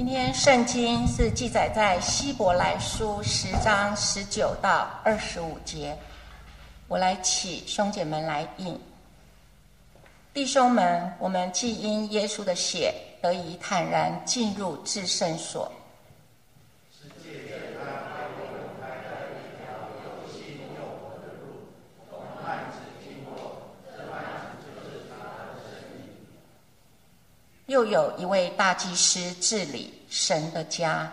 今天圣经是记载在希伯来书十章十九到二十五节，我来请兄姐们来应。弟兄们，我们既因耶稣的血得以坦然进入至圣所。又有一位大祭司治理神的家。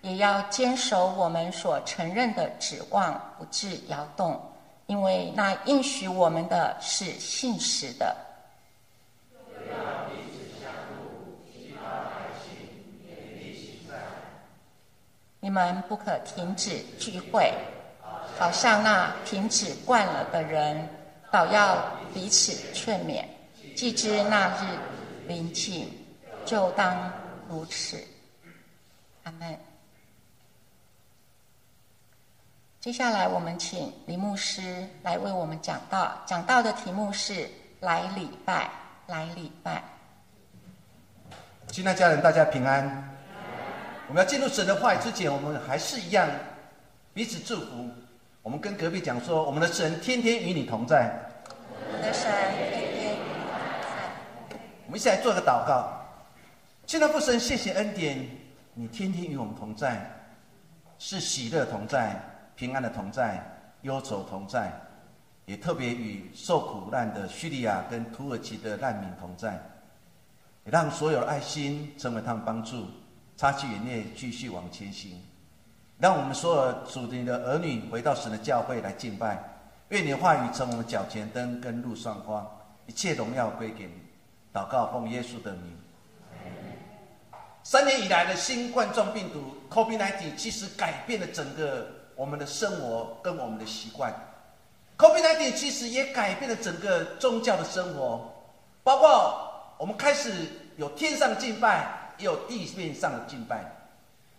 也要坚守我们所承认的指望，不致摇动，因为那应许我们的是信实的。你们不可停止聚会，好像那停止惯了的人，倒要彼此劝勉。既知那日临近，就当如此。阿门。接下来，我们请林牧师来为我们讲道。讲道的题目是“来礼拜，来礼拜”。亲爱家人，大家平安。我们要进入神的话语之前，我们还是一样彼此祝福。我们跟隔壁讲说：“我们的神天天与你同在。”我的神天天与你同在。我们一起来做个祷告。亲爱的父神，谢谢恩典，你天天与我们同在，是喜乐同在、平安的同在、忧愁同在，也特别与受苦难的叙利亚跟土耳其的难民同在，也让所有的爱心成为他们帮助。擦去眼泪，继续往前行。让我们所有属灵的儿女回到神的教会来敬拜。愿你的话语成我们脚前灯，跟路上光。一切荣耀归给你。祷告奉耶稣的名。三年以来的新冠状病毒 COVID-19 其实改变了整个我们的生活跟我们的习惯。COVID-19 其实也改变了整个宗教的生活，包括我们开始有天上敬拜。有地面上的敬拜，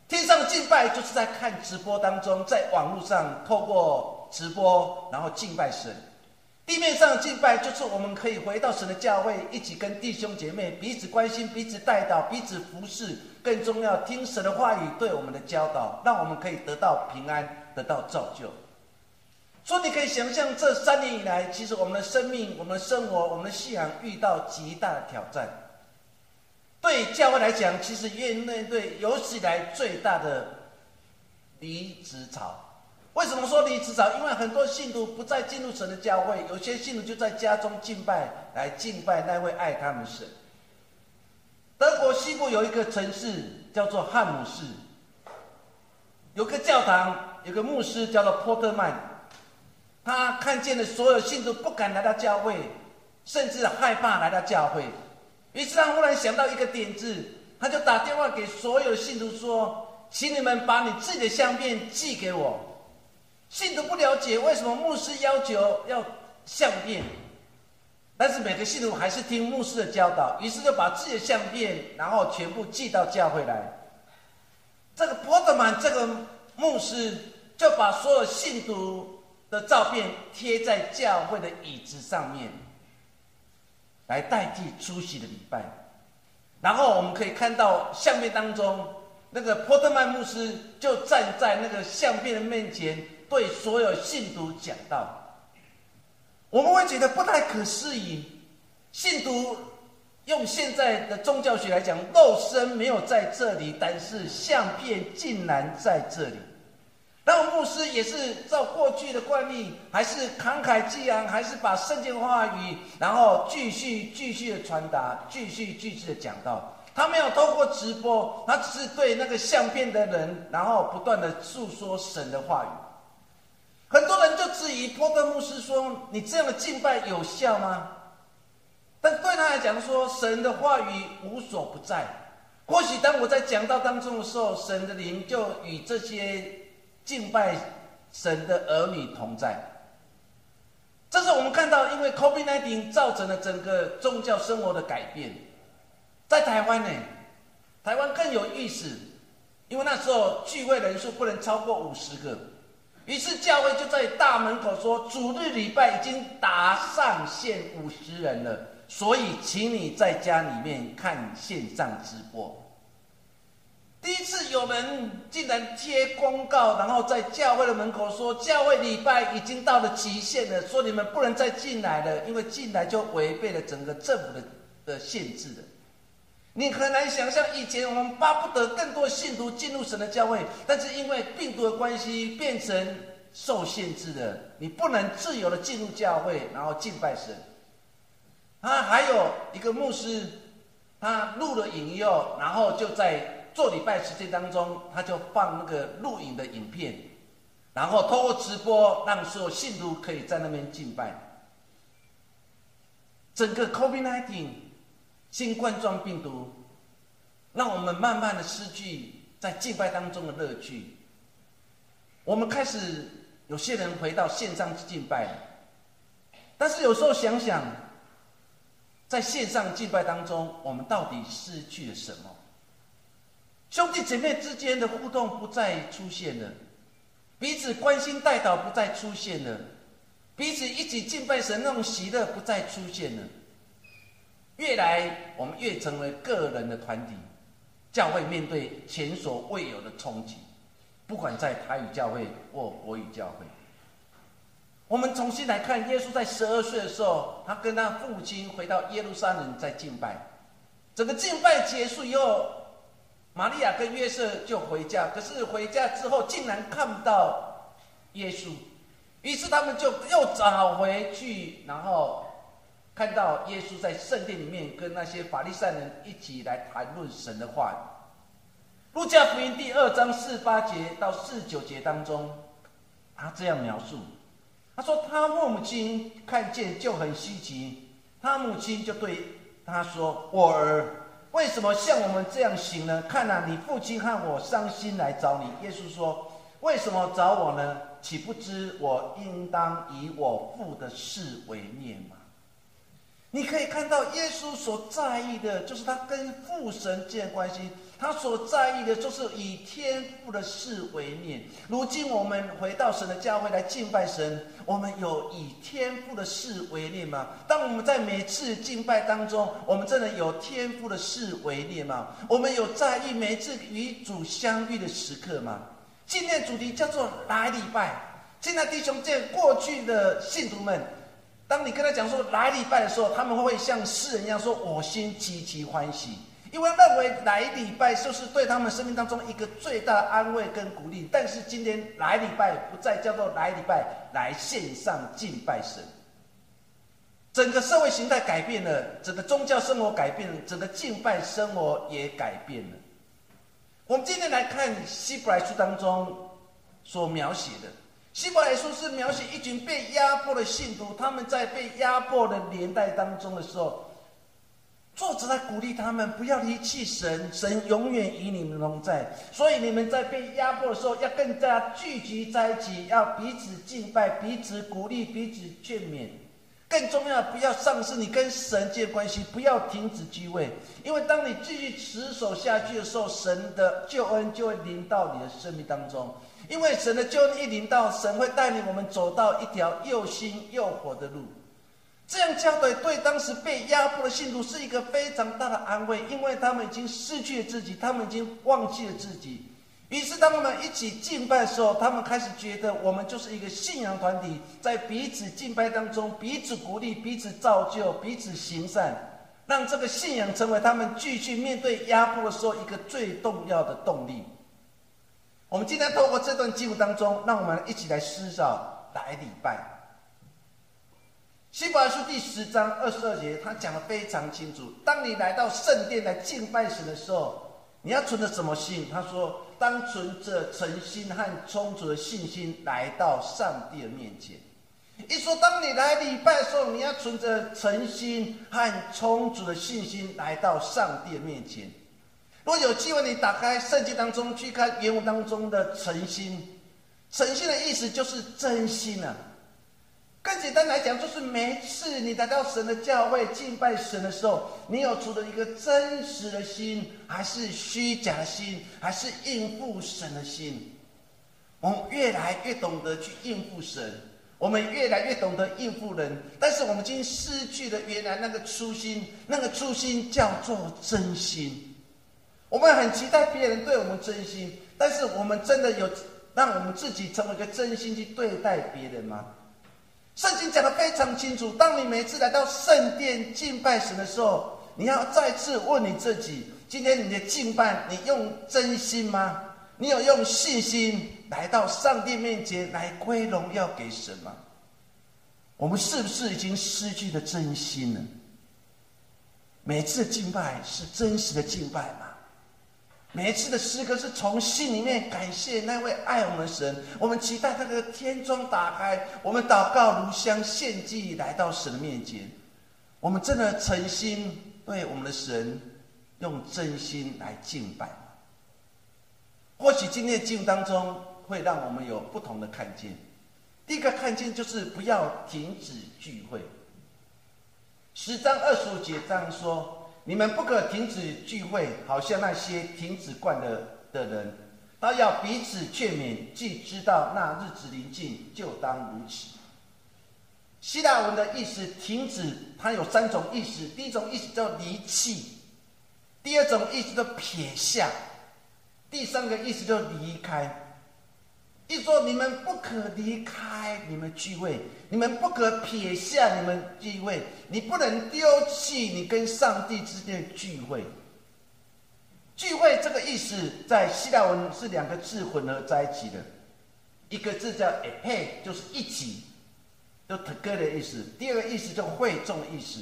天上的敬拜就是在看直播当中，在网络上透过直播，然后敬拜神；地面上的敬拜就是我们可以回到神的教会，一起跟弟兄姐妹彼此关心、彼此带导、彼此服侍。更重要，听神的话语对我们的教导，让我们可以得到平安，得到造就。所以你可以想象，这三年以来，其实我们的生命、我们的生活、我们的信仰遇到极大的挑战。对教会来讲，其实面对有史以来最大的离职潮。为什么说离职潮？因为很多信徒不再进入神的教会，有些信徒就在家中敬拜，来敬拜那位爱他们神。德国西部有一个城市叫做汉姆市，有个教堂，有个牧师叫做波特曼，他看见了所有信徒不敢来到教会，甚至害怕来到教会。于是他忽然想到一个点子，他就打电话给所有信徒说：“请你们把你自己的相片寄给我。”信徒不了解为什么牧师要求要相片，但是每个信徒还是听牧师的教导，于是就把自己的相片，然后全部寄到教会来。这个波特曼这个牧师就把所有信徒的照片贴在教会的椅子上面。来代替出席的礼拜，然后我们可以看到相片当中，那个波特曼牧师就站在那个相片的面前，对所有信徒讲道。我们会觉得不太可思议，信徒用现在的宗教学来讲，肉身没有在这里，但是相片竟然在这里。然后牧师也是照过去的惯例，还是慷慨激昂，还是把圣经话语，然后继续继续的传达，继续继续的讲到。他没有透过直播，他只是对那个相片的人，然后不断的诉说神的话语。很多人就质疑波特牧师说：“你这样的敬拜有效吗？”但对他来讲说，神的话语无所不在。或许当我在讲道当中的时候，神的灵就与这些。敬拜神的儿女同在，这是我们看到，因为 COVID-19 造成了整个宗教生活的改变。在台湾呢，台湾更有意思，因为那时候聚会人数不能超过五十个。于是教会就在大门口说：“主日礼拜已经达上限五十人了，所以请你在家里面看线上直播。”第一次有人竟然贴公告，然后在教会的门口说：“教会礼拜已经到了极限了，说你们不能再进来了，因为进来就违背了整个政府的的限制了。”你很难想象，以前我们巴不得更多信徒进入神的教会，但是因为病毒的关系，变成受限制的，你不能自由的进入教会，然后敬拜神。啊，还有一个牧师，他录了影以后，然后就在做礼拜时间当中，他就放那个录影的影片，然后通过直播，让所有信徒可以在那边敬拜。整个 COVID-19。新冠状病毒让我们慢慢的失去在敬拜当中的乐趣。我们开始有些人回到线上敬拜，但是有时候想想，在线上敬拜当中，我们到底失去了什么？兄弟姐妹之间的互动不再出现了，彼此关心带导不再出现了，彼此一起敬拜神那种喜乐不再出现了。越来，我们越成为个人的团体，教会面对前所未有的冲击。不管在台语教会或国语教会，我们重新来看耶稣在十二岁的时候，他跟他父亲回到耶路撒冷在敬拜。整个敬拜结束以后，玛利亚跟约瑟就回家。可是回家之后，竟然看不到耶稣，于是他们就又找回去，然后。看到耶稣在圣殿里面跟那些法利赛人一起来谈论神的话语。路加福音第二章四八节到四九节当中，他这样描述：他说他母亲看见就很稀奇，他母亲就对他说：“我儿，为什么像我们这样行呢？看啊，你父亲和我伤心来找你。”耶稣说：“为什么找我呢？岂不知我应当以我父的事为念吗？”你可以看到，耶稣所在意的就是他跟父神之间关系，他所在意的就是以天父的事为念。如今我们回到神的教会来敬拜神，我们有以天父的事为念吗？当我们在每次敬拜当中，我们真的有天父的事为念吗？我们有在意每次与主相遇的时刻吗？今天主题叫做来礼拜。现在弟兄见过去的信徒们。当你跟他讲说来礼拜的时候，他们会像世人一样说：“我心极其欢喜，因为认为来礼拜就是对他们生命当中一个最大的安慰跟鼓励。”但是今天来礼拜不再叫做来礼拜，来线上敬拜神。整个社会形态改变了，整个宗教生活改变了，整个敬拜生活也改变了。我们今天来看希伯来书当中所描写的。希伯来书是描写一群被压迫的信徒，他们在被压迫的年代当中的时候，作者在鼓励他们不要离弃神，神永远与你们同在。所以你们在被压迫的时候，要更加聚集在一起，要彼此敬拜，彼此鼓励，彼此劝勉。更重要，不要丧失你跟神间关系，不要停止聚会，因为当你继续持守下去的时候，神的救恩就会临到你的生命当中。因为神的救恩一临到，神会带领我们走到一条又新又活的路。这样教导对当时被压迫的信徒是一个非常大的安慰，因为他们已经失去了自己，他们已经忘记了自己。于是，当我们一起敬拜的时候，他们开始觉得我们就是一个信仰团体，在彼此敬拜当中，彼此鼓励，彼此造就，彼此行善，让这个信仰成为他们继续面对压迫的时候一个最重要的动力。我们今天透过这段记录当中，让我们一起来思考来礼拜。希伯来书第十章二十二节，他讲的非常清楚。当你来到圣殿来敬拜神的时候，你要存着什么心？他说：当存着诚心和充足的信心来到上帝的面前。一说，当你来礼拜的时候，你要存着诚心和充足的信心来到上帝的面前。如果有机会，你打开圣经当中去看原文当中的诚心，诚心的意思就是真心啊。更简单来讲，就是每一次你来到神的教会敬拜神的时候，你有出的一个真实的心，还是虚假的心，还是应付神的心？我们越来越懂得去应付神，我们越来越懂得应付人，但是我们已经失去了原来那个初心，那个初心叫做真心。我们很期待别人对我们真心，但是我们真的有让我们自己成为一个真心去对待别人吗？圣经讲的非常清楚，当你每次来到圣殿敬拜神的时候，你要再次问你自己：今天你的敬拜，你用真心吗？你有用信心来到上帝面前来归荣耀给神吗？我们是不是已经失去了真心了？每次敬拜是真实的敬拜吗？每一次的诗歌是从心里面感谢那位爱我们的神，我们期待那个天窗打开，我们祷告如香献祭来到神的面前，我们真的诚心对我们的神用真心来敬拜？或许今天的经文当中会让我们有不同的看见。第一个看见就是不要停止聚会。十章二十五节这样说。你们不可停止聚会，好像那些停止惯了的人，都要彼此劝勉。既知道那日子临近，就当如此。希腊文的意思“停止”，它有三种意思。第一种意思叫离弃，第二种意思叫撇下，第三个意思叫离开。一说你们不可离开你们聚会，你们不可撇下你们聚会，你不能丢弃你跟上帝之间的聚会。聚会这个意思在希腊文是两个字混合在一起的，一个字叫 “epe”，就是一起，就 t o g e 的意思；第二个意思叫会众的意思。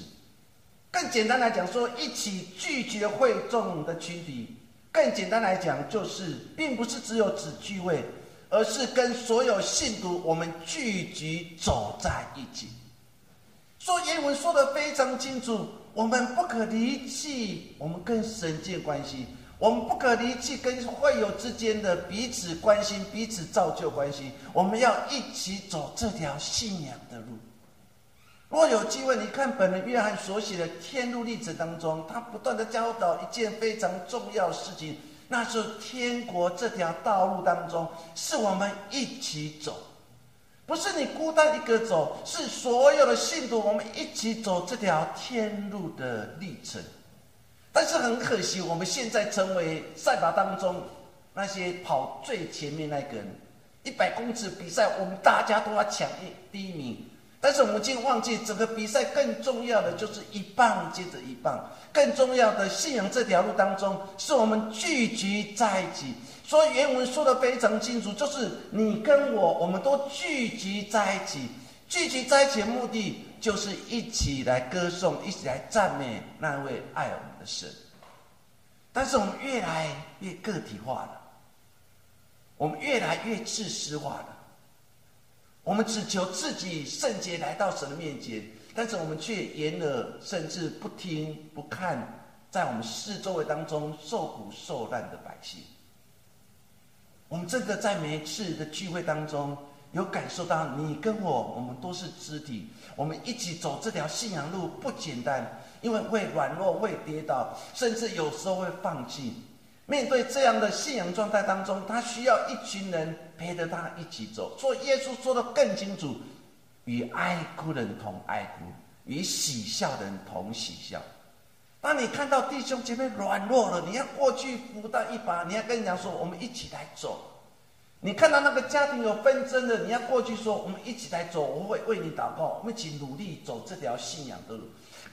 更简单来讲，说一起聚集的会众的群体。更简单来讲，就是并不是只有指聚会。而是跟所有信徒我们聚集走在一起。说原文说的非常清楚，我们不可离弃我们跟神界关系，我们不可离弃跟会友之间的彼此关心、彼此造就关系。我们要一起走这条信仰的路。若有机会，你看本人约翰所写的《天路历程》当中，他不断的教导一件非常重要的事情。那是天国这条道路当中，是我们一起走，不是你孤单一个走，是所有的信徒我们一起走这条天路的历程。但是很可惜，我们现在成为赛马当中那些跑最前面那个人，一百公尺比赛，我们大家都要抢一第一名。但是我们竟忘记，整个比赛更重要的就是一棒接着一棒。更重要的信仰这条路当中，是我们聚集在一起。所以原文说的非常清楚，就是你跟我，我们都聚集在一起。聚集在一起的目的，就是一起来歌颂，一起来赞美那位爱我们的神。但是我们越来越个体化了，我们越来越自私化了。我们只求自己圣洁来到神的面前，但是我们却言而甚至不听不看，在我们四周围当中受苦受难的百姓。我们真的在每一次的聚会当中，有感受到你跟我，我们都是肢体，我们一起走这条信仰路不简单，因为会软弱，会跌倒，甚至有时候会放弃。面对这样的信仰状态当中，他需要一群人陪着他一起走。所以耶稣说的更清楚：与哀哭的人同哀哭，与喜笑的人同喜笑。当你看到弟兄姐妹软弱了，你要过去扶他一把，你要跟人家说：“我们一起来走。”你看到那个家庭有纷争的，你要过去说：“我们一起来走，我会为你祷告，我们一起努力走这条信仰的路。”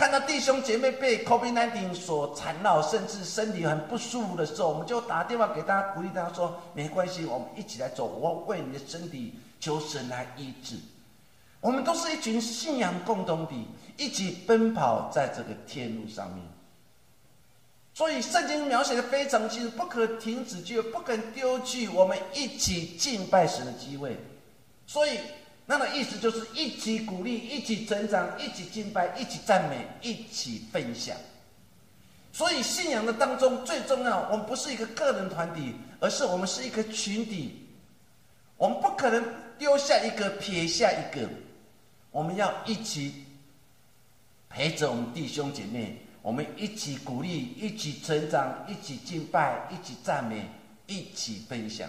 看到弟兄姐妹被 COVID-19 所缠绕，甚至身体很不舒服的时候，我们就打电话给他，鼓励他说：“没关系，我们一起来走，我为你的身体求神来医治。”我们都是一群信仰共同体，一起奔跑在这个天路上面。所以圣经描写的非常清楚，不可停止就不肯丢弃我们一起敬拜神的机会。所以。那个意思就是一起鼓励，一起成长，一起敬拜，一起赞美，一起分享。所以信仰的当中最重要，我们不是一个个人团体，而是我们是一个群体。我们不可能丢下一个，撇下一个。我们要一起陪着我们弟兄姐妹，我们一起鼓励，一起成长，一起敬拜，一起赞美，一起分享。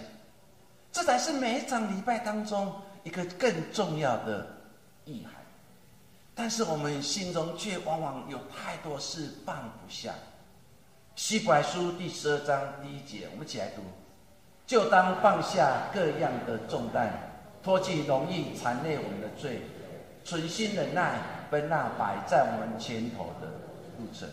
这才是每一场礼拜当中一个更重要的意涵。但是我们心中却往往有太多事放不下。希伯来书第十二章第一节，我们一起来读：就当放下各样的重担，脱去容易缠累我们的罪，存心忍耐，奔那摆在我们前头的路程。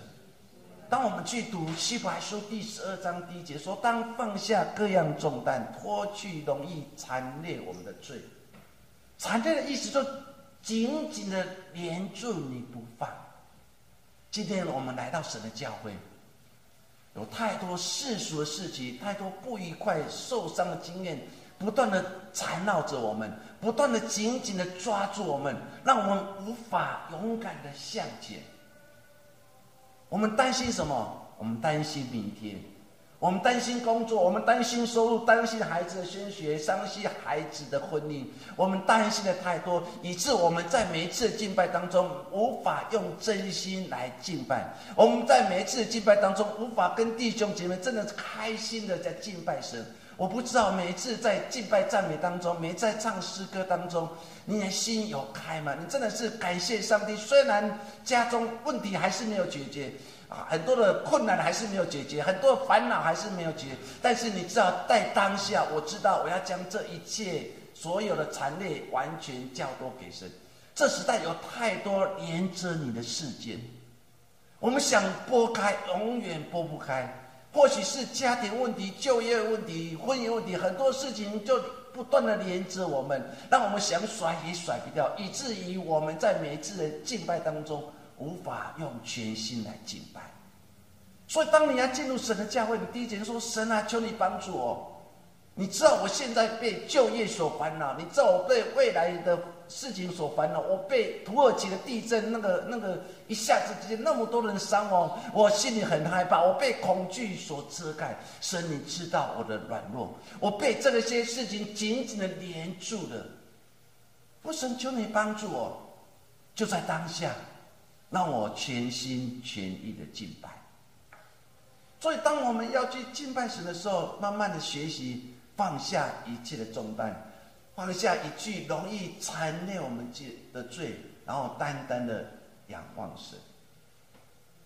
当我们去读希伯来书第十二章第一节，说：当放下各样重担，脱去容易残累我们的罪。缠累的意思就。紧紧的连住你不放。今天我们来到神的教会，有太多世俗的事情，太多不愉快、受伤的经验，不断的缠绕着我们，不断的紧紧的抓住我们，让我们无法勇敢的向前。我们担心什么？我们担心明天。我们担心工作，我们担心收入，担心孩子的升学，伤心孩子的婚姻。我们担心的太多，以致我们在每一次的敬拜当中无法用真心来敬拜。我们在每一次的敬拜当中无法跟弟兄姐妹真的开心的在敬拜神。我不知道每一次在敬拜赞美当中，每在唱诗歌当中，你的心有开吗？你真的是感谢上帝，虽然家中问题还是没有解决。啊，很多的困难还是没有解决，很多的烦恼还是没有解决。但是你知道，在当下，我知道我要将这一切所有的惨烈完全交托给神。这时代有太多连着你的事件，我们想拨开，永远拨不开。或许是家庭问题、就业问题、婚姻问题，很多事情就不断的连着我们，让我们想甩也甩不掉，以至于我们在每一次的敬拜当中。无法用全心来敬拜，所以当你要进入神的教会，你第一件说：“神啊，求你帮助我。”你知道我现在被就业所烦恼，你知道我被未来的事情所烦恼，我被土耳其的地震那个那个一下子之间那么多人伤亡，我心里很害怕，我被恐惧所遮盖。神，你知道我的软弱，我被这些事情紧紧的连住了。我神，求你帮助我，就在当下。让我全心全意的敬拜。所以，当我们要去敬拜神的时候，慢慢的学习放下一切的重担，放下一句容易缠累我们罪的罪，然后单单的仰望神。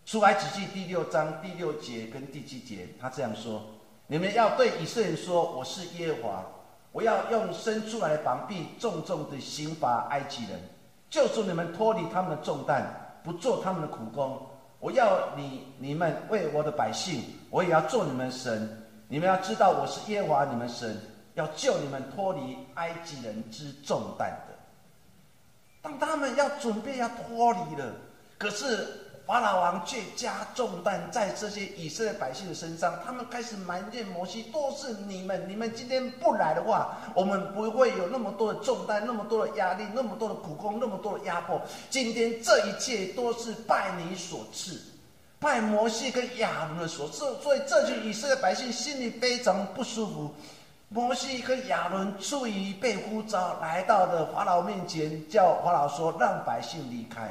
出埃及记第六章第六节跟第七节，他这样说：你们要对以色列人说，我是耶和华，我要用伸出来的膀臂重重的刑罚埃及人，救出你们脱离他们的重担。不做他们的苦工，我要你你们为我的百姓，我也要做你们神。你们要知道我是耶和华你们神，要救你们脱离埃及人之重担的。当他们要准备要脱离了，可是。法老王却加重担在这些以色列百姓的身上，他们开始埋怨摩西：都是你们，你们今天不来的话，我们不会有那么多的重担，那么多的压力，那么多的苦工，那么多的压迫。今天这一切都是拜你所赐，拜摩西跟亚伦的所赐。所以这群以色列百姓心里非常不舒服。摩西跟亚伦出于被呼召，来到了法老面前，叫法老说：让百姓离开。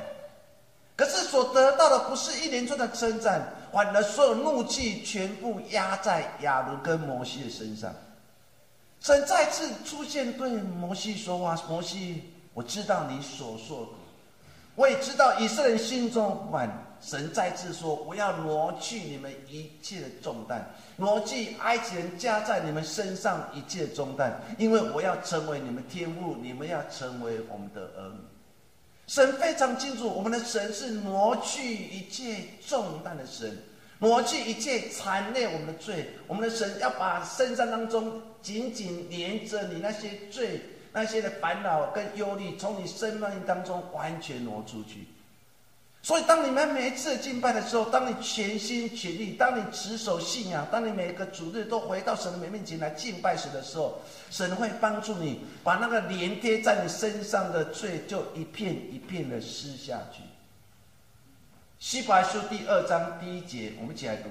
可是所得到的不是一连串的称赞，反而所有怒气全部压在亚伦跟摩西的身上。神再次出现对摩西说话：“摩西，我知道你所说的，我也知道以色列人心中满。神再次说：我要挪去你们一切的重担，挪去埃及人加在你们身上一切的重担，因为我要成为你们天父，你们要成为我们的儿女。”神非常清楚，我们的神是挪去一切重担的神，挪去一切残累我们的罪。我们的神要把身上当中紧紧连着你那些罪、那些的烦恼跟忧虑，从你生命当中完全挪出去。所以，当你们每一次敬拜的时候，当你全心全意，当你持守信仰，当你每个主日都回到神的面前来敬拜神的时候，神会帮助你把那个连贴在你身上的罪，就一片一片的撕下去。希伯来书第二章第一节，我们一起来读：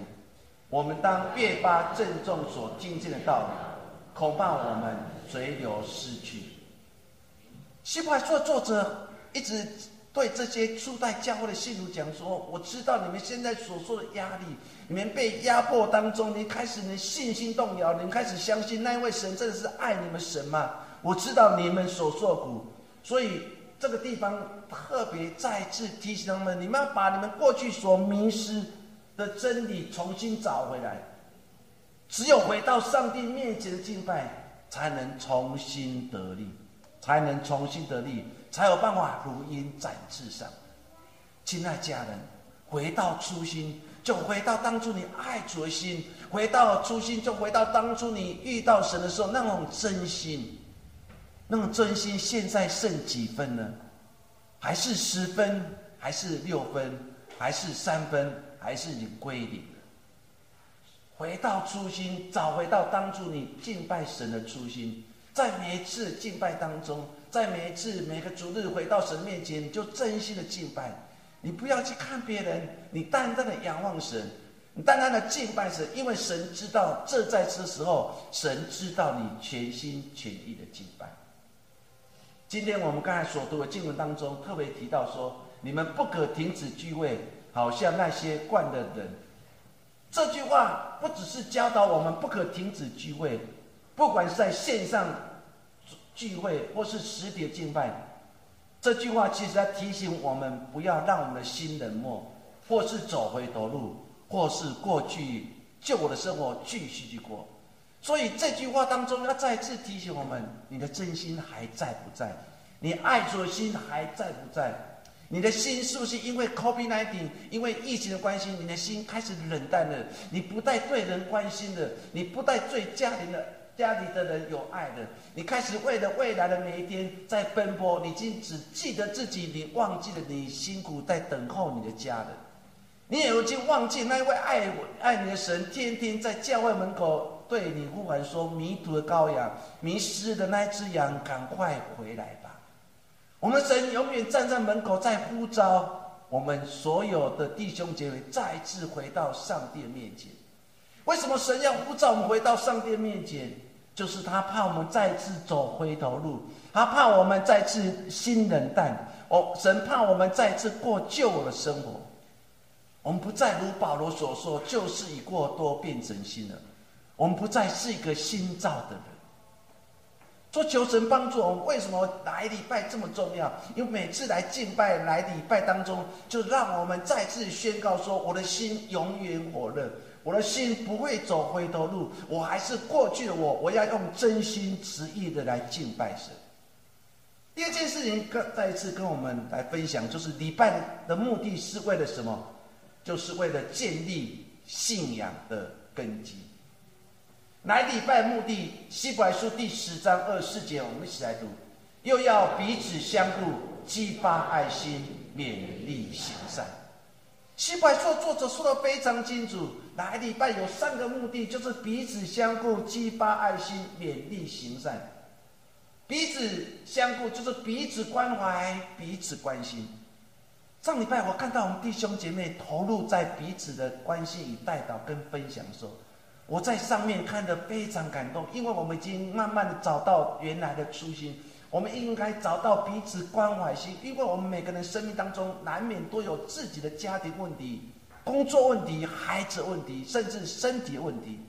我们当越发郑重所听见的道理，恐怕我们随流失去。希伯来书的作者。一直对这些初代教会的信徒讲说：“我知道你们现在所受的压力，你们被压迫当中，你开始你信心动摇，你开始相信那一位神真的是爱你们神吗？我知道你们所受苦，所以这个地方特别再次提醒他们：你们要把你们过去所迷失的真理重新找回来。只有回到上帝面前的敬拜，才能重新得力，才能重新得力。”才有办法如鹰展翅上，亲爱家人，回到初心，就回到当初你爱主的心；回到初心，就回到当初你遇到神的时候那种真心。那种真心现在剩几分呢？还是十分？还是六分？还是三分？还是你归零？回到初心，找回到当初你敬拜神的初心，在每一次敬拜当中。在每一次每个主日回到神面前，你就真心的敬拜。你不要去看别人，你淡淡的仰望神，你淡淡的敬拜神，因为神知道这在这时候，神知道你全心全意的敬拜。今天我们刚才所读的经文当中，特别提到说，你们不可停止聚会，好像那些惯的人。这句话不只是教导我们不可停止聚会，不管是在线上。聚会或是实体敬拜，这句话其实在提醒我们，不要让我们的心冷漠，或是走回头路，或是过去旧我的生活继续去过。所以这句话当中要再次提醒我们：你的真心还在不在？你爱主的心还在不在？你的心是不是因为 COVID-19，因为疫情的关系，你的心开始冷淡了？你不再对人关心了？你不再对家庭的？家里的人有爱的，你开始为了未来的每一天在奔波，你已经只记得自己，你忘记了你辛苦在等候你的家人，你也已经忘记那一位爱爱你的神，天天在教会门口对你呼喊说：“迷途的羔羊，迷失的那只羊，赶快回来吧！”我们神永远站在门口，在呼召我们所有的弟兄姐妹再次回到上帝面前。为什么神要呼召我们回到上帝面前？就是他怕我们再次走回头路，他怕我们再次心冷淡。哦，神怕我们再次过旧的生活。我们不再如保罗所说，旧事已过，多变成新了。我们不再是一个新造的人。说求神帮助我们。为什么来礼拜这么重要？因为每次来敬拜、来礼拜当中，就让我们再次宣告说：我的心永远火热。我的心不会走回头路，我还是过去的我，我要用真心实意的来敬拜神。第二件事情，跟再一次跟我们来分享，就是礼拜的目的是为了什么？就是为了建立信仰的根基。来礼拜目的，希伯来书第十章二四节，我们一起来读：又要彼此相顾，激发爱心，勉励行善。七百说作者说的非常清楚。来礼拜有三个目的，就是彼此相顾、激发爱心、勉励行善。彼此相顾就是彼此关怀、彼此关心。上礼拜我看到我们弟兄姐妹投入在彼此的关心与带导跟分享的时候，我在上面看得非常感动，因为我们已经慢慢的找到原来的初心。我们应该找到彼此关怀心，因为我们每个人生命当中难免都有自己的家庭问题。工作问题、孩子问题，甚至身体问题。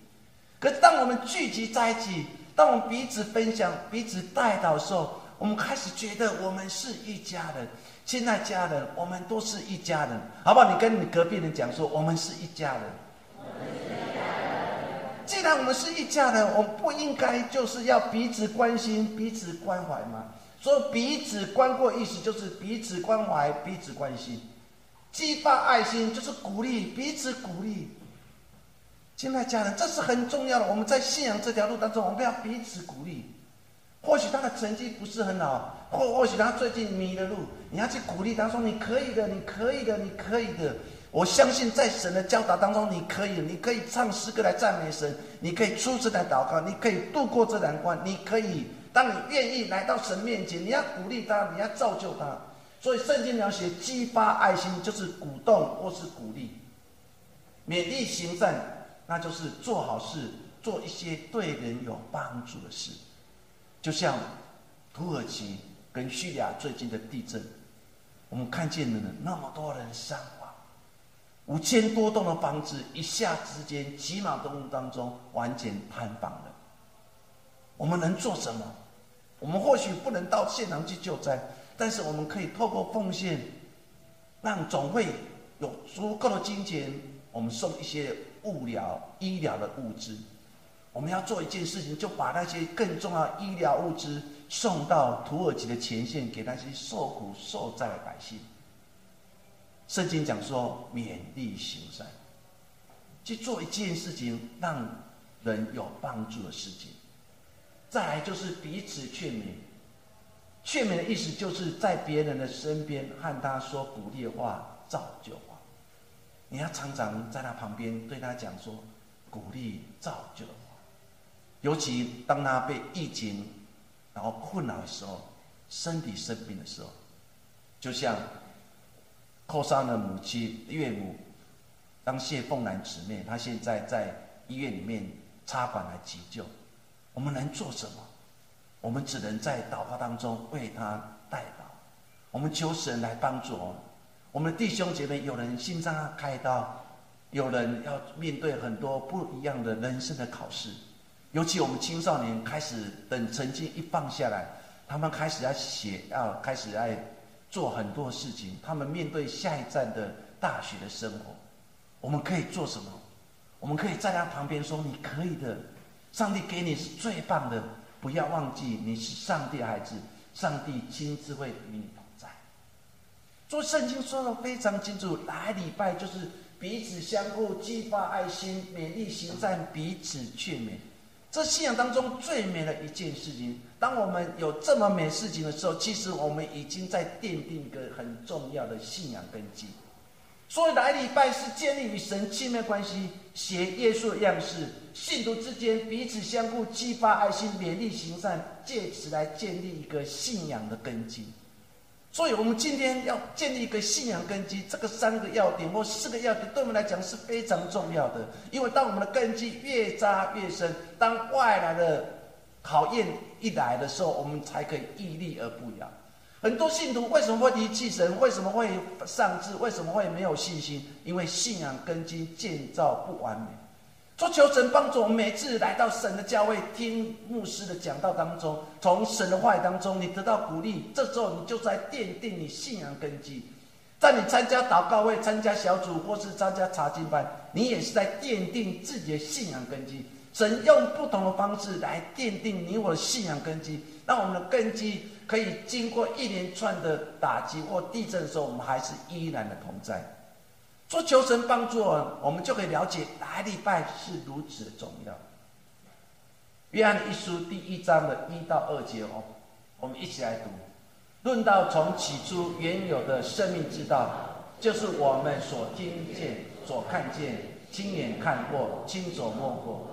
可是，当我们聚集在一起，当我们彼此分享、彼此带到的时候，我们开始觉得我们是一家人。亲爱家人，我们都是一家人，好不好？你跟你隔壁人讲说，我们是一家人。既然我们是一家人，我们不应该就是要彼此关心、彼此关怀吗？说彼此关过，意思就是彼此关怀、彼此关心。激发爱心就是鼓励彼此鼓励，亲爱家人，这是很重要的。我们在信仰这条路当中，我们要彼此鼓励。或许他的成绩不是很好，或或许他最近迷了路，你要去鼓励他说：“你可以的，你可以的，你可以的。”我相信在神的教导当中，你可以，你可以唱诗歌来赞美神，你可以出声来祷告，你可以度过这难关，你可以，当你愿意来到神面前，你要鼓励他，你要造就他。所以圣经描写激发爱心，就是鼓动或是鼓励；勉励行善，那就是做好事，做一些对人有帮助的事。就像土耳其跟叙利亚最近的地震，我们看见了那么多人伤亡，五千多栋的房子一下之间几秒钟当中完全坍房了。我们能做什么？我们或许不能到现场去救灾，但是我们可以透过奉献，让总会有足够的金钱，我们送一些物料、医疗的物资。我们要做一件事情，就把那些更重要医疗物资送到土耳其的前线，给那些受苦受灾的百姓。圣经讲说，勉励行善，去做一件事情，让人有帮助的事情。再来就是彼此劝勉，劝勉的意思就是在别人的身边和他说鼓励的话、造就话。你要常常在他旁边对他讲说鼓励、造就的话。尤其当他被疫情然后困扰的时候，身体生病的时候，就像扣伤的母亲岳母，当谢凤兰姊妹，她现在在医院里面插管来急救，我们能做什么？我们只能在祷告当中为她代祷，我们求神来帮助我们。我们的弟兄姐妹，有人心脏要开刀，有人要面对很多不一样的人生的考试。尤其我们青少年开始，等成绩一放下来，他们开始要写，要开始要做很多事情。他们面对下一站的大学的生活，我们可以做什么？我们可以在他旁边说：“你可以的，上帝给你是最棒的，不要忘记你是上帝的孩子，上帝亲自会与你同在。”做圣经说的非常清楚，来礼拜就是彼此相互激发爱心，勉励行善，彼此劝勉。这信仰当中最美的一件事情，当我们有这么美事情的时候，其实我们已经在奠定一个很重要的信仰根基。所以来礼拜是建立与神亲密关系，学耶稣的样式，信徒之间彼此相互激发爱心，勉励行善，借此来建立一个信仰的根基。所以，我们今天要建立一个信仰根基，这个三个要点或四个要点，对我们来讲是非常重要的。因为当我们的根基越扎越深，当外来的考验一来的时候，我们才可以屹立而不摇。很多信徒为什么会离弃神？为什么会丧志？为什么会没有信心？因为信仰根基建造不完美。说求神帮助我们，每次来到神的教会听牧师的讲道当中，从神的话语当中，你得到鼓励，这时候你就在奠定你信仰根基。在你参加祷告会、参加小组或是参加查经班，你也是在奠定自己的信仰根基。神用不同的方式来奠定你我的信仰根基，让我们的根基可以经过一连串的打击或地震的时候，我们还是依然的同在。说求神帮助，我们就可以了解来礼拜是如此的重要。约翰一书第一章的一到二节哦，我们一起来读。论到从起初原有的生命之道，就是我们所听见、所看见、亲眼看过、亲手摸过，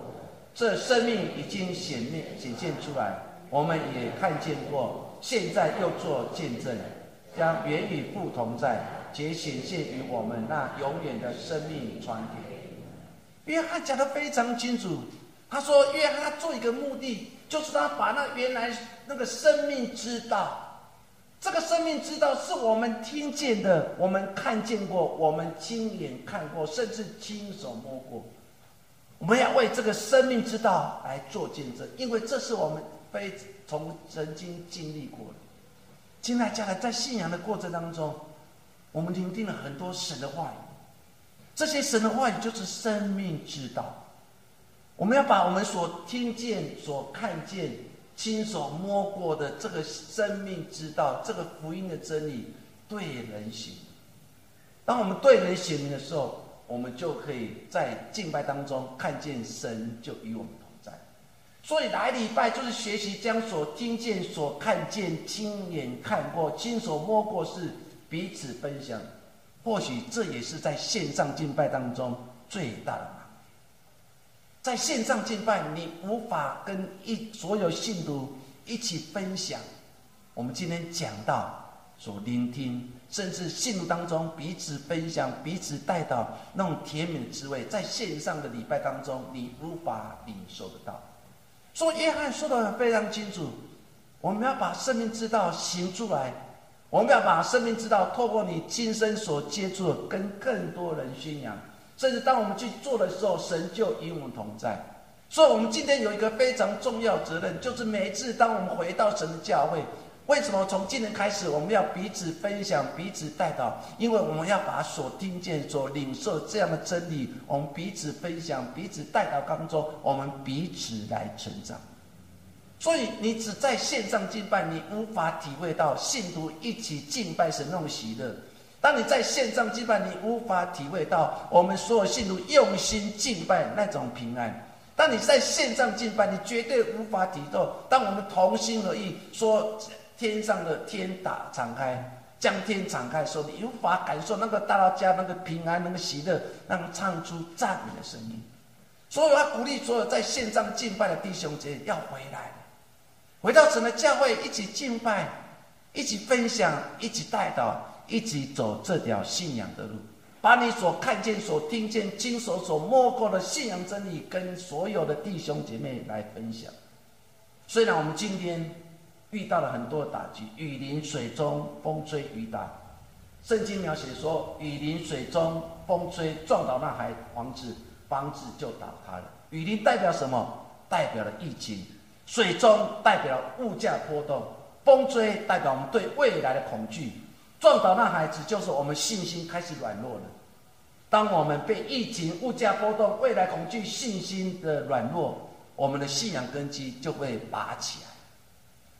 这生命已经显面显现出来，我们也看见过，现在又做见证，将原与不同在。且显现于我们那永远的生命传给约翰讲的非常清楚，他说约翰做一个目的，就是他把那原来那个生命之道，这个生命之道是我们听见的，我们看见过，我们亲眼看过，甚至亲手摸过。我们要为这个生命之道来做见证，因为这是我们非从曾经经历过的。亲爱家人，在信仰的过程当中。我们聆听了很多神的话语，这些神的话语就是生命之道。我们要把我们所听见、所看见、亲手摸过的这个生命之道、这个福音的真理对人行。当我们对人显明的时候，我们就可以在敬拜当中看见神就与我们同在。所以来礼拜就是学习将所听见、所看见、亲眼看过、亲手摸过是。彼此分享，或许这也是在线上敬拜当中最大的难。在线上敬拜，你无法跟一所有信徒一起分享我们今天讲到所聆听，甚至信徒当中彼此分享、彼此带到那种甜美的滋味，在线上的礼拜当中，你无法领受得到。所以约翰说的非常清楚，我们要把生命之道行出来。我们要把生命之道透过你今生所接触的，跟更多人宣扬。甚至当我们去做的时候，神就与我们同在。所以，我们今天有一个非常重要责任，就是每一次当我们回到神的教会，为什么从今天开始我们要彼此分享、彼此带导？因为我们要把所听见、所领受这样的真理，我们彼此分享、彼此带到当中，我们彼此来成长。所以，你只在线上敬拜，你无法体会到信徒一起敬拜神那种喜乐。当你在线上敬拜，你无法体会到我们所有信徒用心敬拜那种平安。当你在线上敬拜，你绝对无法体会。当我们同心合意说天上的天打敞开，将天敞开的时候，你无法感受那个大家那个平安、那个喜乐，那个唱出赞美的声音。所以，我要鼓励所有在线上敬拜的弟兄姐妹要回来。回到神的教会，一起敬拜，一起分享，一起带导，一起走这条信仰的路。把你所看见、所听见、经手所摸过的信仰真理，跟所有的弟兄姐妹来分享。虽然我们今天遇到了很多打击，雨淋水中，风吹雨打。圣经描写说，雨淋水中，风吹撞倒那孩房子，房子就倒塌了。雨淋代表什么？代表了疫情。水中代表物价波动，风吹代表我们对未来的恐惧，撞倒那孩子就是我们信心开始软弱了。当我们被疫情、物价波动、未来恐惧、信心的软弱，我们的信仰根基就会拔起来。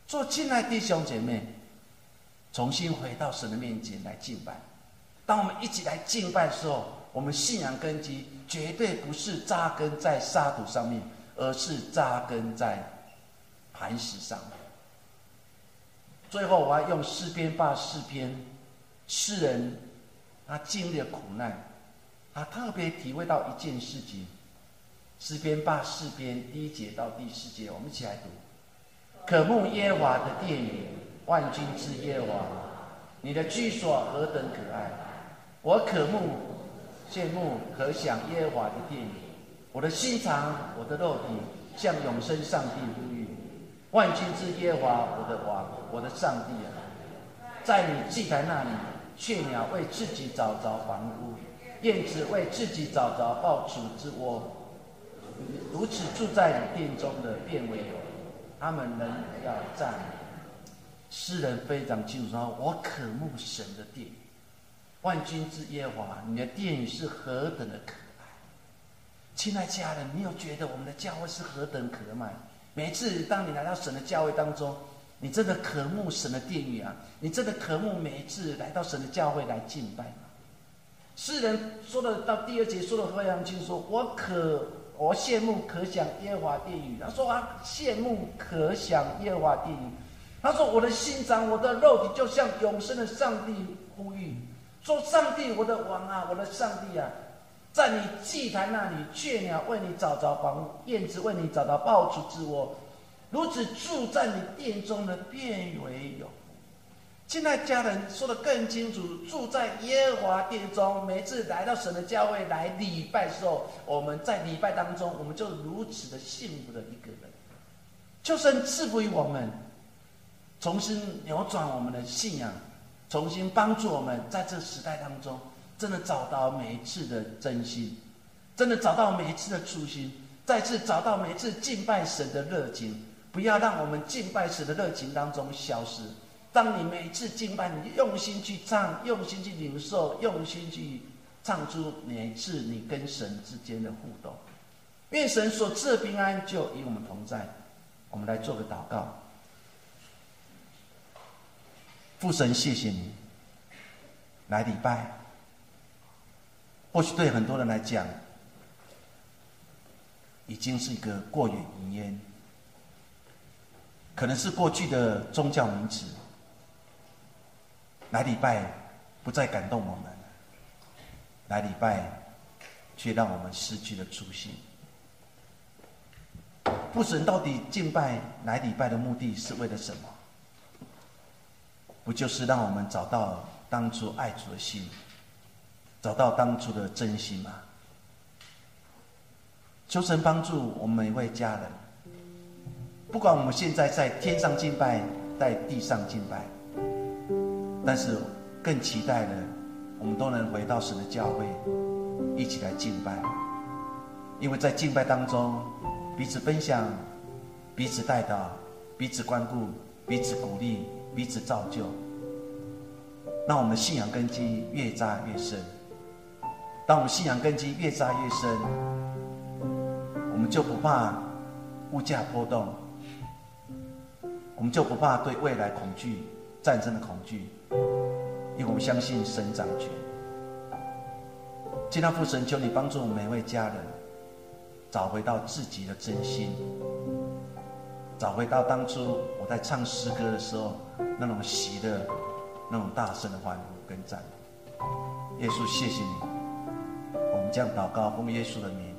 做亲爱弟兄姐妹，重新回到神的面前来敬拜。当我们一起来敬拜的时候，我们信仰根基绝对不是扎根在沙土上面，而是扎根在。磐石上。最后，我要用诗篇八四篇，诗人他经历了苦难，他特别体会到一件事情。诗篇八四篇第一节到第四节，我们一起来读：可慕耶和华的殿宇，万军之耶和华，你的居所何等可爱！我可慕、羡慕、可想耶和华的殿宇。我的心肠，我的肉体，向永生上帝。万军之耶和华，我的王，我的上帝啊，在你祭坛那里，雀鸟为自己找着房屋，燕子为自己找着抱雏之窝，如此住在你殿中的，变为有，他们仍要赞美。诗人非常清楚说：“我渴慕神的殿，万军之耶和华，你的殿宇是何等的可爱！”亲爱家人，你有觉得我们的教会是何等可爱吗？每次当你来到神的教会当中，你真的渴慕神的殿宇啊！你真的渴慕每一次来到神的教会来敬拜吗？诗人说的到第二节说的非常清楚，说我可我羡慕可想耶和华殿宇。他说啊，羡慕可想耶和华殿宇。他说我的心肠，我的肉体就像永生的上帝呼吁，说上帝，我的王啊，我的上帝啊！在你祭坛那里，雀鸟为你找着房屋，燕子为你找到抱雏之窝，如此住在你殿中的变为有。现在家人说的更清楚，住在耶和华殿中，每次来到神的教会来礼拜的时候，我们在礼拜当中，我们就如此的幸福的一个人。求神赐福于我们，重新扭转我们的信仰，重新帮助我们在这时代当中。真的找到每一次的真心，真的找到每一次的初心，再次找到每一次敬拜神的热情。不要让我们敬拜神的热情当中消失。当你每一次敬拜，你用心去唱，用心去领受，用心去唱出每一次你跟神之间的互动。愿神所赐的平安就与我们同在。我们来做个祷告。父神，谢谢你来礼拜。或许对很多人来讲，已经是一个过眼云烟，可能是过去的宗教名词。来礼拜不再感动我们，来礼拜却让我们失去了初心。不神到底敬拜来礼拜的目的是为了什么？不就是让我们找到当初爱主的心？找到当初的真心吗？求神帮助我们每位家人，不管我们现在在天上敬拜，在地上敬拜，但是更期待的，我们都能回到神的教会，一起来敬拜。因为在敬拜当中，彼此分享，彼此带到，彼此关顾，彼此鼓励，彼此造就，让我们的信仰根基越扎越深。当我们信仰根基越扎越深，我们就不怕物价波动，我们就不怕对未来恐惧、战争的恐惧，因为我们相信神掌权。今天父神，求你帮助我们每位家人，找回到自己的真心，找回到当初我在唱诗歌的时候那种喜乐、那种大声的欢呼跟赞。耶稣，谢谢你。这样祷告，奉耶稣的名，